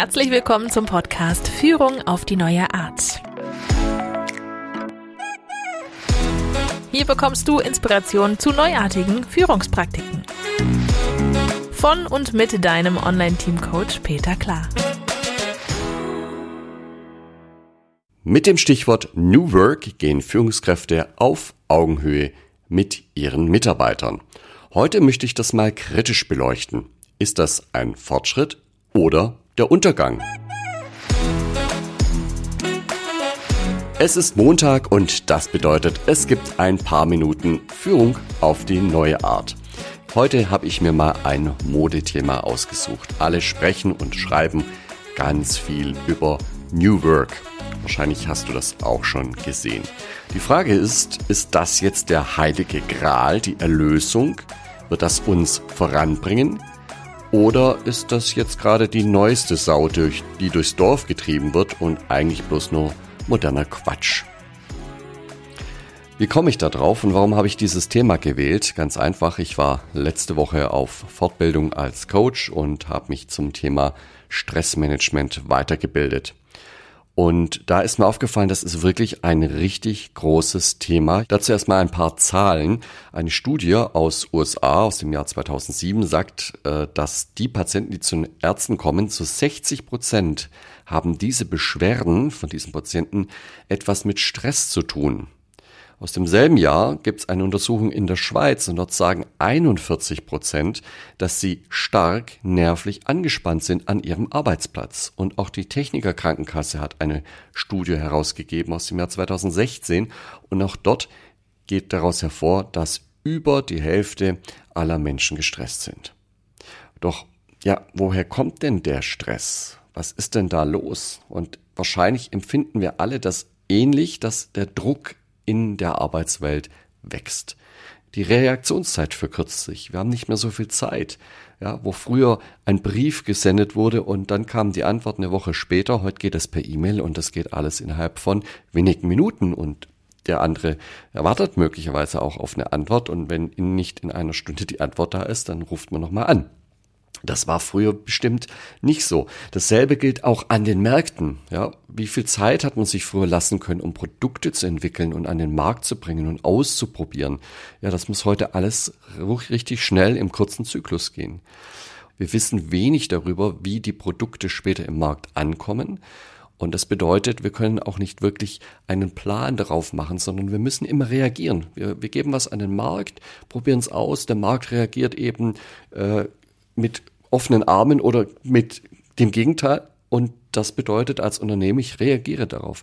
Herzlich willkommen zum Podcast Führung auf die neue Art. Hier bekommst du Inspiration zu neuartigen Führungspraktiken. Von und mit deinem Online-Team-Coach Peter Klar. Mit dem Stichwort New Work gehen Führungskräfte auf Augenhöhe mit ihren Mitarbeitern. Heute möchte ich das mal kritisch beleuchten. Ist das ein Fortschritt oder der Untergang? Es ist Montag und das bedeutet, es gibt ein paar Minuten Führung auf die neue Art. Heute habe ich mir mal ein Modethema ausgesucht. Alle sprechen und schreiben ganz viel über New Work. Wahrscheinlich hast du das auch schon gesehen. Die Frage ist, ist das jetzt der heilige Gral, die Erlösung? Wird das uns voranbringen? Oder ist das jetzt gerade die neueste Sau, durch, die durchs Dorf getrieben wird und eigentlich bloß nur moderner Quatsch? Wie komme ich da drauf und warum habe ich dieses Thema gewählt? Ganz einfach, ich war letzte Woche auf Fortbildung als Coach und habe mich zum Thema Stressmanagement weitergebildet. Und da ist mir aufgefallen, das ist wirklich ein richtig großes Thema. Dazu erstmal ein paar Zahlen. Eine Studie aus USA aus dem Jahr 2007 sagt, äh, dass die Patienten, die zu den Ärzten kommen, zu 60 Prozent haben diese Beschwerden von diesen Patienten etwas mit Stress zu tun. Aus demselben Jahr gibt es eine Untersuchung in der Schweiz und dort sagen 41 Prozent, dass sie stark nervlich angespannt sind an ihrem Arbeitsplatz. Und auch die Techniker Krankenkasse hat eine Studie herausgegeben aus dem Jahr 2016 und auch dort geht daraus hervor, dass über die Hälfte aller Menschen gestresst sind. Doch ja, woher kommt denn der Stress? Was ist denn da los? Und wahrscheinlich empfinden wir alle das ähnlich, dass der Druck in der Arbeitswelt wächst. Die Reaktionszeit verkürzt sich. Wir haben nicht mehr so viel Zeit. Ja, wo früher ein Brief gesendet wurde und dann kam die Antwort eine Woche später. Heute geht es per E-Mail und das geht alles innerhalb von wenigen Minuten und der andere erwartet möglicherweise auch auf eine Antwort und wenn nicht in einer Stunde die Antwort da ist, dann ruft man nochmal an. Das war früher bestimmt nicht so. Dasselbe gilt auch an den Märkten. Ja, wie viel Zeit hat man sich früher lassen können, um Produkte zu entwickeln und an den Markt zu bringen und auszuprobieren? Ja, das muss heute alles richtig schnell im kurzen Zyklus gehen. Wir wissen wenig darüber, wie die Produkte später im Markt ankommen. Und das bedeutet, wir können auch nicht wirklich einen Plan darauf machen, sondern wir müssen immer reagieren. Wir, wir geben was an den Markt, probieren es aus, der Markt reagiert eben äh, mit offenen Armen oder mit dem Gegenteil. Und das bedeutet als Unternehmen, ich reagiere darauf.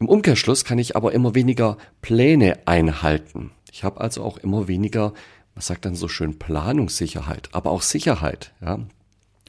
Im Umkehrschluss kann ich aber immer weniger Pläne einhalten. Ich habe also auch immer weniger, was sagt dann so schön, Planungssicherheit, aber auch Sicherheit. Ja?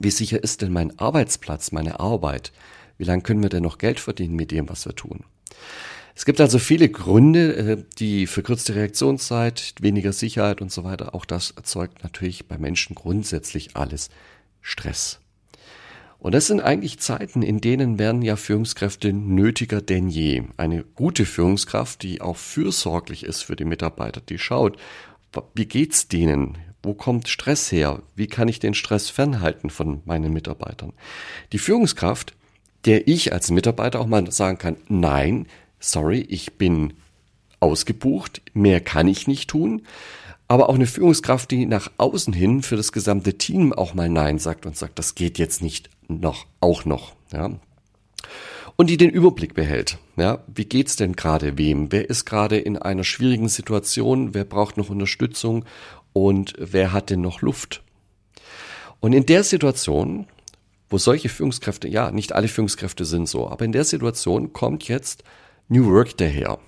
Wie sicher ist denn mein Arbeitsplatz, meine Arbeit? Wie lange können wir denn noch Geld verdienen mit dem, was wir tun? Es gibt also viele Gründe, äh, die verkürzte Reaktionszeit, weniger Sicherheit und so weiter. Auch das erzeugt natürlich bei Menschen grundsätzlich alles Stress. Und das sind eigentlich Zeiten, in denen werden ja Führungskräfte nötiger denn je. Eine gute Führungskraft, die auch fürsorglich ist für die Mitarbeiter, die schaut, wie geht's denen? Wo kommt Stress her? Wie kann ich den Stress fernhalten von meinen Mitarbeitern? Die Führungskraft, der ich als Mitarbeiter auch mal sagen kann, nein, sorry, ich bin ausgebucht, mehr kann ich nicht tun. Aber auch eine Führungskraft, die nach außen hin für das gesamte Team auch mal Nein sagt und sagt, das geht jetzt nicht noch, auch noch, ja. Und die den Überblick behält. Ja, wie geht's denn gerade wem? Wer ist gerade in einer schwierigen Situation? Wer braucht noch Unterstützung? Und wer hat denn noch Luft? Und in der Situation, wo solche Führungskräfte, ja, nicht alle Führungskräfte sind so, aber in der Situation kommt jetzt New Work daher.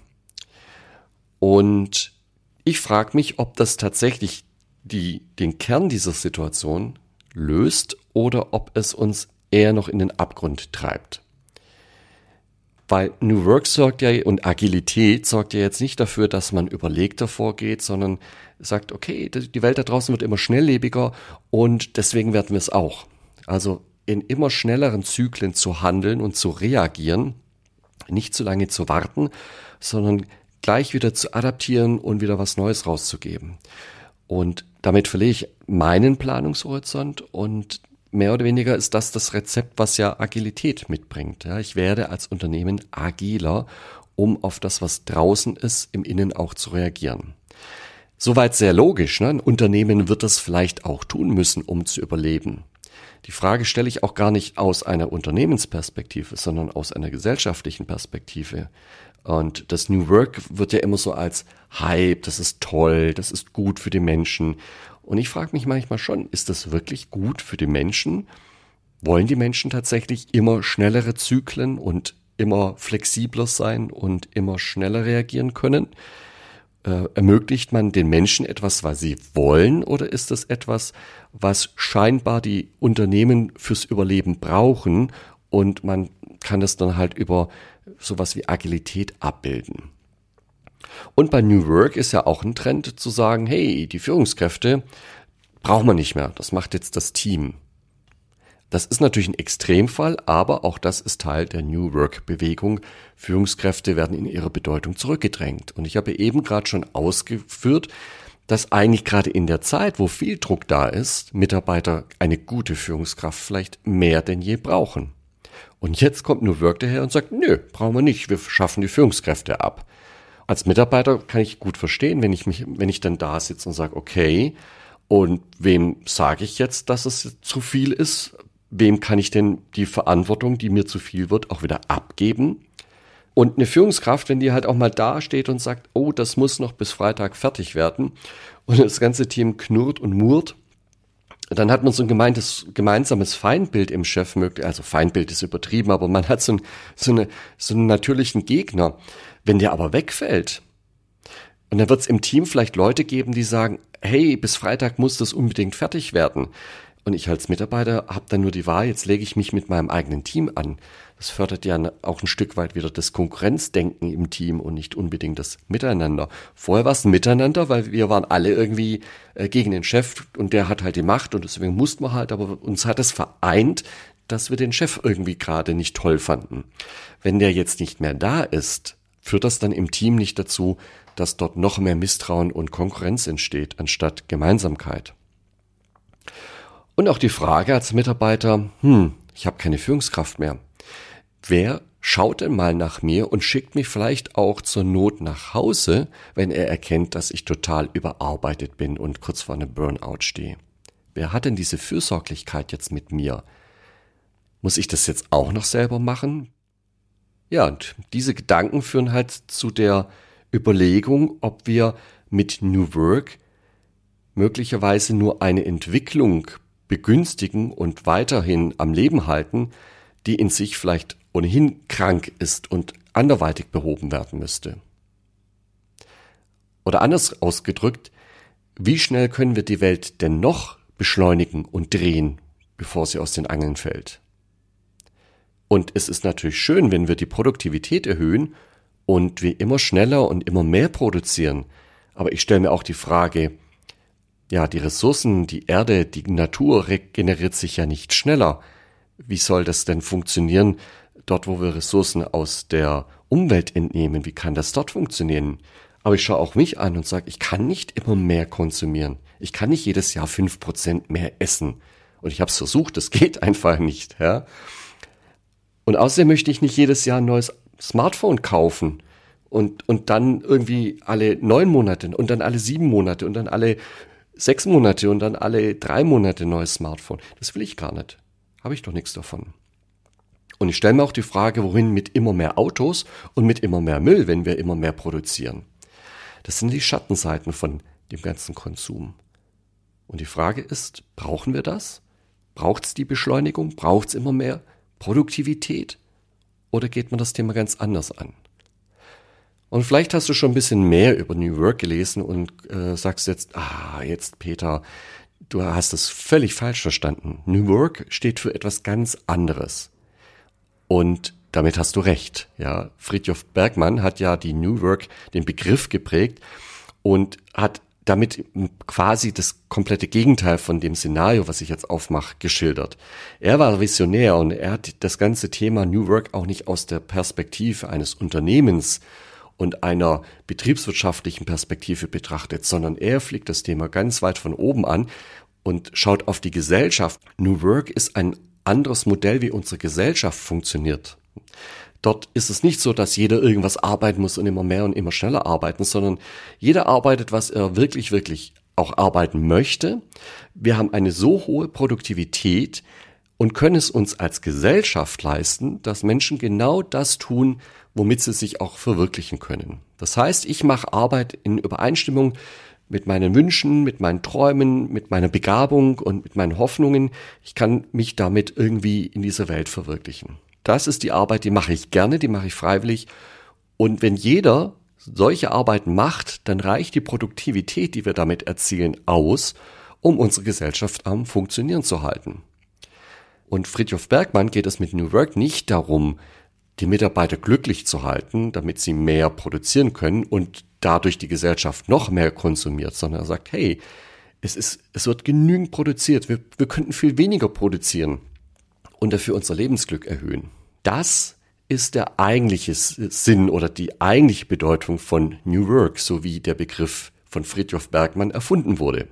Und ich frage mich, ob das tatsächlich die, den Kern dieser Situation löst oder ob es uns eher noch in den Abgrund treibt. Weil New Work sorgt ja und Agilität sorgt ja jetzt nicht dafür, dass man überlegter vorgeht, sondern sagt, okay, die Welt da draußen wird immer schnelllebiger und deswegen werden wir es auch. Also in immer schnelleren Zyklen zu handeln und zu reagieren, nicht zu lange zu warten, sondern gleich wieder zu adaptieren und wieder was Neues rauszugeben. Und damit verliere ich meinen Planungshorizont und mehr oder weniger ist das das Rezept, was ja Agilität mitbringt. Ja, ich werde als Unternehmen agiler, um auf das, was draußen ist, im Innen auch zu reagieren. Soweit sehr logisch. Ne? Ein Unternehmen wird das vielleicht auch tun müssen, um zu überleben. Die Frage stelle ich auch gar nicht aus einer Unternehmensperspektive, sondern aus einer gesellschaftlichen Perspektive. Und das New Work wird ja immer so als Hype, das ist toll, das ist gut für die Menschen. Und ich frage mich manchmal schon, ist das wirklich gut für die Menschen? Wollen die Menschen tatsächlich immer schnellere Zyklen und immer flexibler sein und immer schneller reagieren können? Äh, ermöglicht man den Menschen etwas, weil sie wollen, oder ist das etwas, was scheinbar die Unternehmen fürs Überleben brauchen und man kann das dann halt über sowas wie Agilität abbilden? Und bei New Work ist ja auch ein Trend zu sagen, hey, die Führungskräfte brauchen wir nicht mehr, das macht jetzt das Team. Das ist natürlich ein Extremfall, aber auch das ist Teil der New Work-Bewegung. Führungskräfte werden in ihrer Bedeutung zurückgedrängt. Und ich habe eben gerade schon ausgeführt, dass eigentlich gerade in der Zeit, wo viel Druck da ist, Mitarbeiter eine gute Führungskraft vielleicht mehr denn je brauchen. Und jetzt kommt New Work daher und sagt, nö, brauchen wir nicht, wir schaffen die Führungskräfte ab. Als Mitarbeiter kann ich gut verstehen, wenn ich mich, wenn ich dann da sitze und sage, okay, und wem sage ich jetzt, dass es zu viel ist? Wem kann ich denn die Verantwortung, die mir zu viel wird, auch wieder abgeben? Und eine Führungskraft, wenn die halt auch mal da steht und sagt, oh, das muss noch bis Freitag fertig werden und das ganze Team knurrt und murrt, dann hat man so ein gemeintes, gemeinsames Feindbild im Chef möglich. Also Feindbild ist übertrieben, aber man hat so, ein, so, eine, so einen natürlichen Gegner. Wenn der aber wegfällt, und dann wird es im Team vielleicht Leute geben, die sagen, hey, bis Freitag muss das unbedingt fertig werden. Und ich als Mitarbeiter habe dann nur die Wahl, jetzt lege ich mich mit meinem eigenen Team an. Das fördert ja auch ein Stück weit wieder das Konkurrenzdenken im Team und nicht unbedingt das Miteinander. Vorher war es ein Miteinander, weil wir waren alle irgendwie äh, gegen den Chef und der hat halt die Macht und deswegen mussten wir halt, aber uns hat es vereint, dass wir den Chef irgendwie gerade nicht toll fanden. Wenn der jetzt nicht mehr da ist, führt das dann im Team nicht dazu, dass dort noch mehr Misstrauen und Konkurrenz entsteht, anstatt Gemeinsamkeit. Und auch die Frage als Mitarbeiter, hm, ich habe keine Führungskraft mehr. Wer schaut denn mal nach mir und schickt mich vielleicht auch zur Not nach Hause, wenn er erkennt, dass ich total überarbeitet bin und kurz vor einem Burnout stehe? Wer hat denn diese Fürsorglichkeit jetzt mit mir? Muss ich das jetzt auch noch selber machen? Ja, und diese Gedanken führen halt zu der Überlegung, ob wir mit New Work möglicherweise nur eine Entwicklung begünstigen und weiterhin am Leben halten, die in sich vielleicht ohnehin krank ist und anderweitig behoben werden müsste. Oder anders ausgedrückt, wie schnell können wir die Welt denn noch beschleunigen und drehen, bevor sie aus den Angeln fällt? Und es ist natürlich schön, wenn wir die Produktivität erhöhen und wir immer schneller und immer mehr produzieren. Aber ich stelle mir auch die Frage, ja, die Ressourcen, die Erde, die Natur regeneriert sich ja nicht schneller. Wie soll das denn funktionieren, dort wo wir Ressourcen aus der Umwelt entnehmen? Wie kann das dort funktionieren? Aber ich schaue auch mich an und sage, ich kann nicht immer mehr konsumieren. Ich kann nicht jedes Jahr fünf Prozent mehr essen. Und ich habe es versucht, das geht einfach nicht. Ja? Und außerdem möchte ich nicht jedes Jahr ein neues Smartphone kaufen und, und dann irgendwie alle neun Monate und dann alle sieben Monate und dann alle sechs Monate und dann alle drei Monate neues Smartphone. Das will ich gar nicht. Habe ich doch nichts davon. Und ich stelle mir auch die Frage, wohin mit immer mehr Autos und mit immer mehr Müll, wenn wir immer mehr produzieren. Das sind die Schattenseiten von dem ganzen Konsum. Und die Frage ist, brauchen wir das? Braucht es die Beschleunigung? Braucht es immer mehr Produktivität? Oder geht man das Thema ganz anders an? Und vielleicht hast du schon ein bisschen mehr über New Work gelesen und äh, sagst jetzt, ah, jetzt Peter, du hast es völlig falsch verstanden. New Work steht für etwas ganz anderes. Und damit hast du recht. Ja, Friedhof Bergmann hat ja die New Work, den Begriff geprägt und hat damit quasi das komplette Gegenteil von dem Szenario, was ich jetzt aufmache, geschildert. Er war Visionär und er hat das ganze Thema New Work auch nicht aus der Perspektive eines Unternehmens und einer betriebswirtschaftlichen Perspektive betrachtet, sondern er fliegt das Thema ganz weit von oben an und schaut auf die Gesellschaft, New Work ist ein anderes Modell, wie unsere Gesellschaft funktioniert. Dort ist es nicht so, dass jeder irgendwas arbeiten muss und immer mehr und immer schneller arbeiten, sondern jeder arbeitet, was er wirklich, wirklich auch arbeiten möchte. Wir haben eine so hohe Produktivität und können es uns als Gesellschaft leisten, dass Menschen genau das tun, womit sie sich auch verwirklichen können. Das heißt, ich mache Arbeit in Übereinstimmung mit meinen Wünschen, mit meinen Träumen, mit meiner Begabung und mit meinen Hoffnungen. Ich kann mich damit irgendwie in dieser Welt verwirklichen. Das ist die Arbeit, die mache ich gerne, die mache ich freiwillig. Und wenn jeder solche Arbeiten macht, dann reicht die Produktivität, die wir damit erzielen, aus, um unsere Gesellschaft am Funktionieren zu halten. Und Friedhof Bergmann geht es mit New Work nicht darum, die Mitarbeiter glücklich zu halten, damit sie mehr produzieren können und dadurch die Gesellschaft noch mehr konsumiert, sondern er sagt, hey, es ist, es wird genügend produziert, wir, wir könnten viel weniger produzieren und dafür unser Lebensglück erhöhen. Das ist der eigentliche Sinn oder die eigentliche Bedeutung von New Work, so wie der Begriff von Friedhof Bergmann erfunden wurde.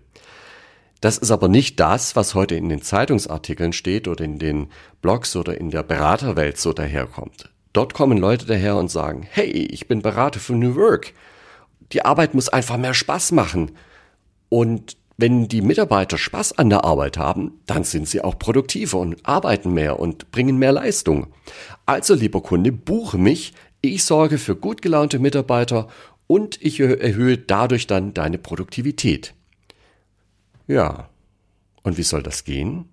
Das ist aber nicht das, was heute in den Zeitungsartikeln steht oder in den Blogs oder in der Beraterwelt so daherkommt. Dort kommen Leute daher und sagen, hey, ich bin Berater für New Work. Die Arbeit muss einfach mehr Spaß machen. Und wenn die Mitarbeiter Spaß an der Arbeit haben, dann sind sie auch produktiver und arbeiten mehr und bringen mehr Leistung. Also, lieber Kunde, buche mich. Ich sorge für gut gelaunte Mitarbeiter und ich erhöhe dadurch dann deine Produktivität. Ja. Und wie soll das gehen?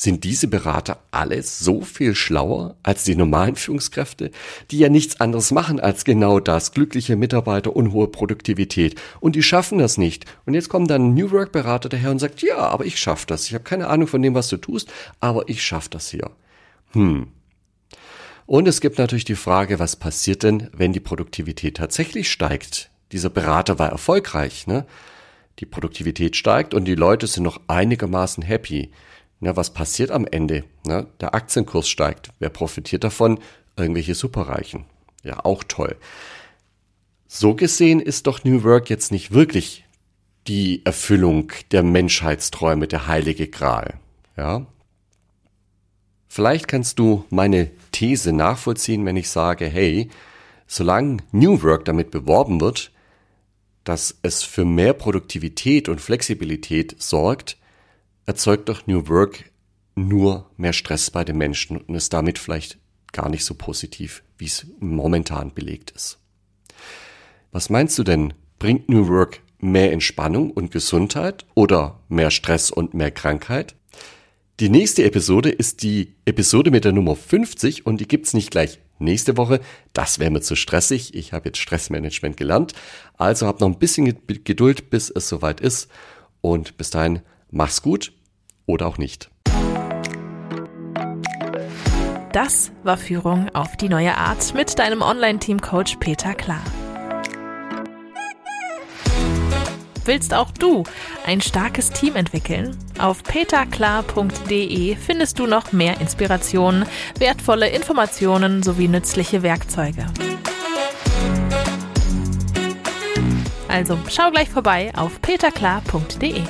Sind diese Berater alle so viel schlauer als die normalen Führungskräfte, die ja nichts anderes machen als genau das, glückliche Mitarbeiter und hohe Produktivität. Und die schaffen das nicht. Und jetzt kommt dann ein New Work Berater daher und sagt, ja, aber ich schaffe das. Ich habe keine Ahnung von dem, was du tust, aber ich schaffe das hier. Hm. Und es gibt natürlich die Frage, was passiert denn, wenn die Produktivität tatsächlich steigt? Dieser Berater war erfolgreich, ne? Die Produktivität steigt und die Leute sind noch einigermaßen happy. Na, was passiert am Ende? Na, der Aktienkurs steigt. Wer profitiert davon? Irgendwelche Superreichen. Ja, auch toll. So gesehen ist doch New Work jetzt nicht wirklich die Erfüllung der Menschheitsträume, der heilige Gral. Ja? Vielleicht kannst du meine These nachvollziehen, wenn ich sage, hey, solange New Work damit beworben wird, dass es für mehr Produktivität und Flexibilität sorgt, erzeugt doch New Work nur mehr Stress bei den Menschen und ist damit vielleicht gar nicht so positiv, wie es momentan belegt ist. Was meinst du denn? Bringt New Work mehr Entspannung und Gesundheit oder mehr Stress und mehr Krankheit? Die nächste Episode ist die Episode mit der Nummer 50 und die gibt's nicht gleich nächste Woche. Das wäre mir zu stressig. Ich habe jetzt Stressmanagement gelernt. Also hab noch ein bisschen Geduld, bis es soweit ist. Und bis dahin, mach's gut oder auch nicht. Das war Führung auf die neue Art mit deinem Online-Team-Coach Peter Klar. Willst auch du ein starkes Team entwickeln? Auf peterklar.de findest du noch mehr Inspirationen, wertvolle Informationen sowie nützliche Werkzeuge. Also schau gleich vorbei auf peterklar.de.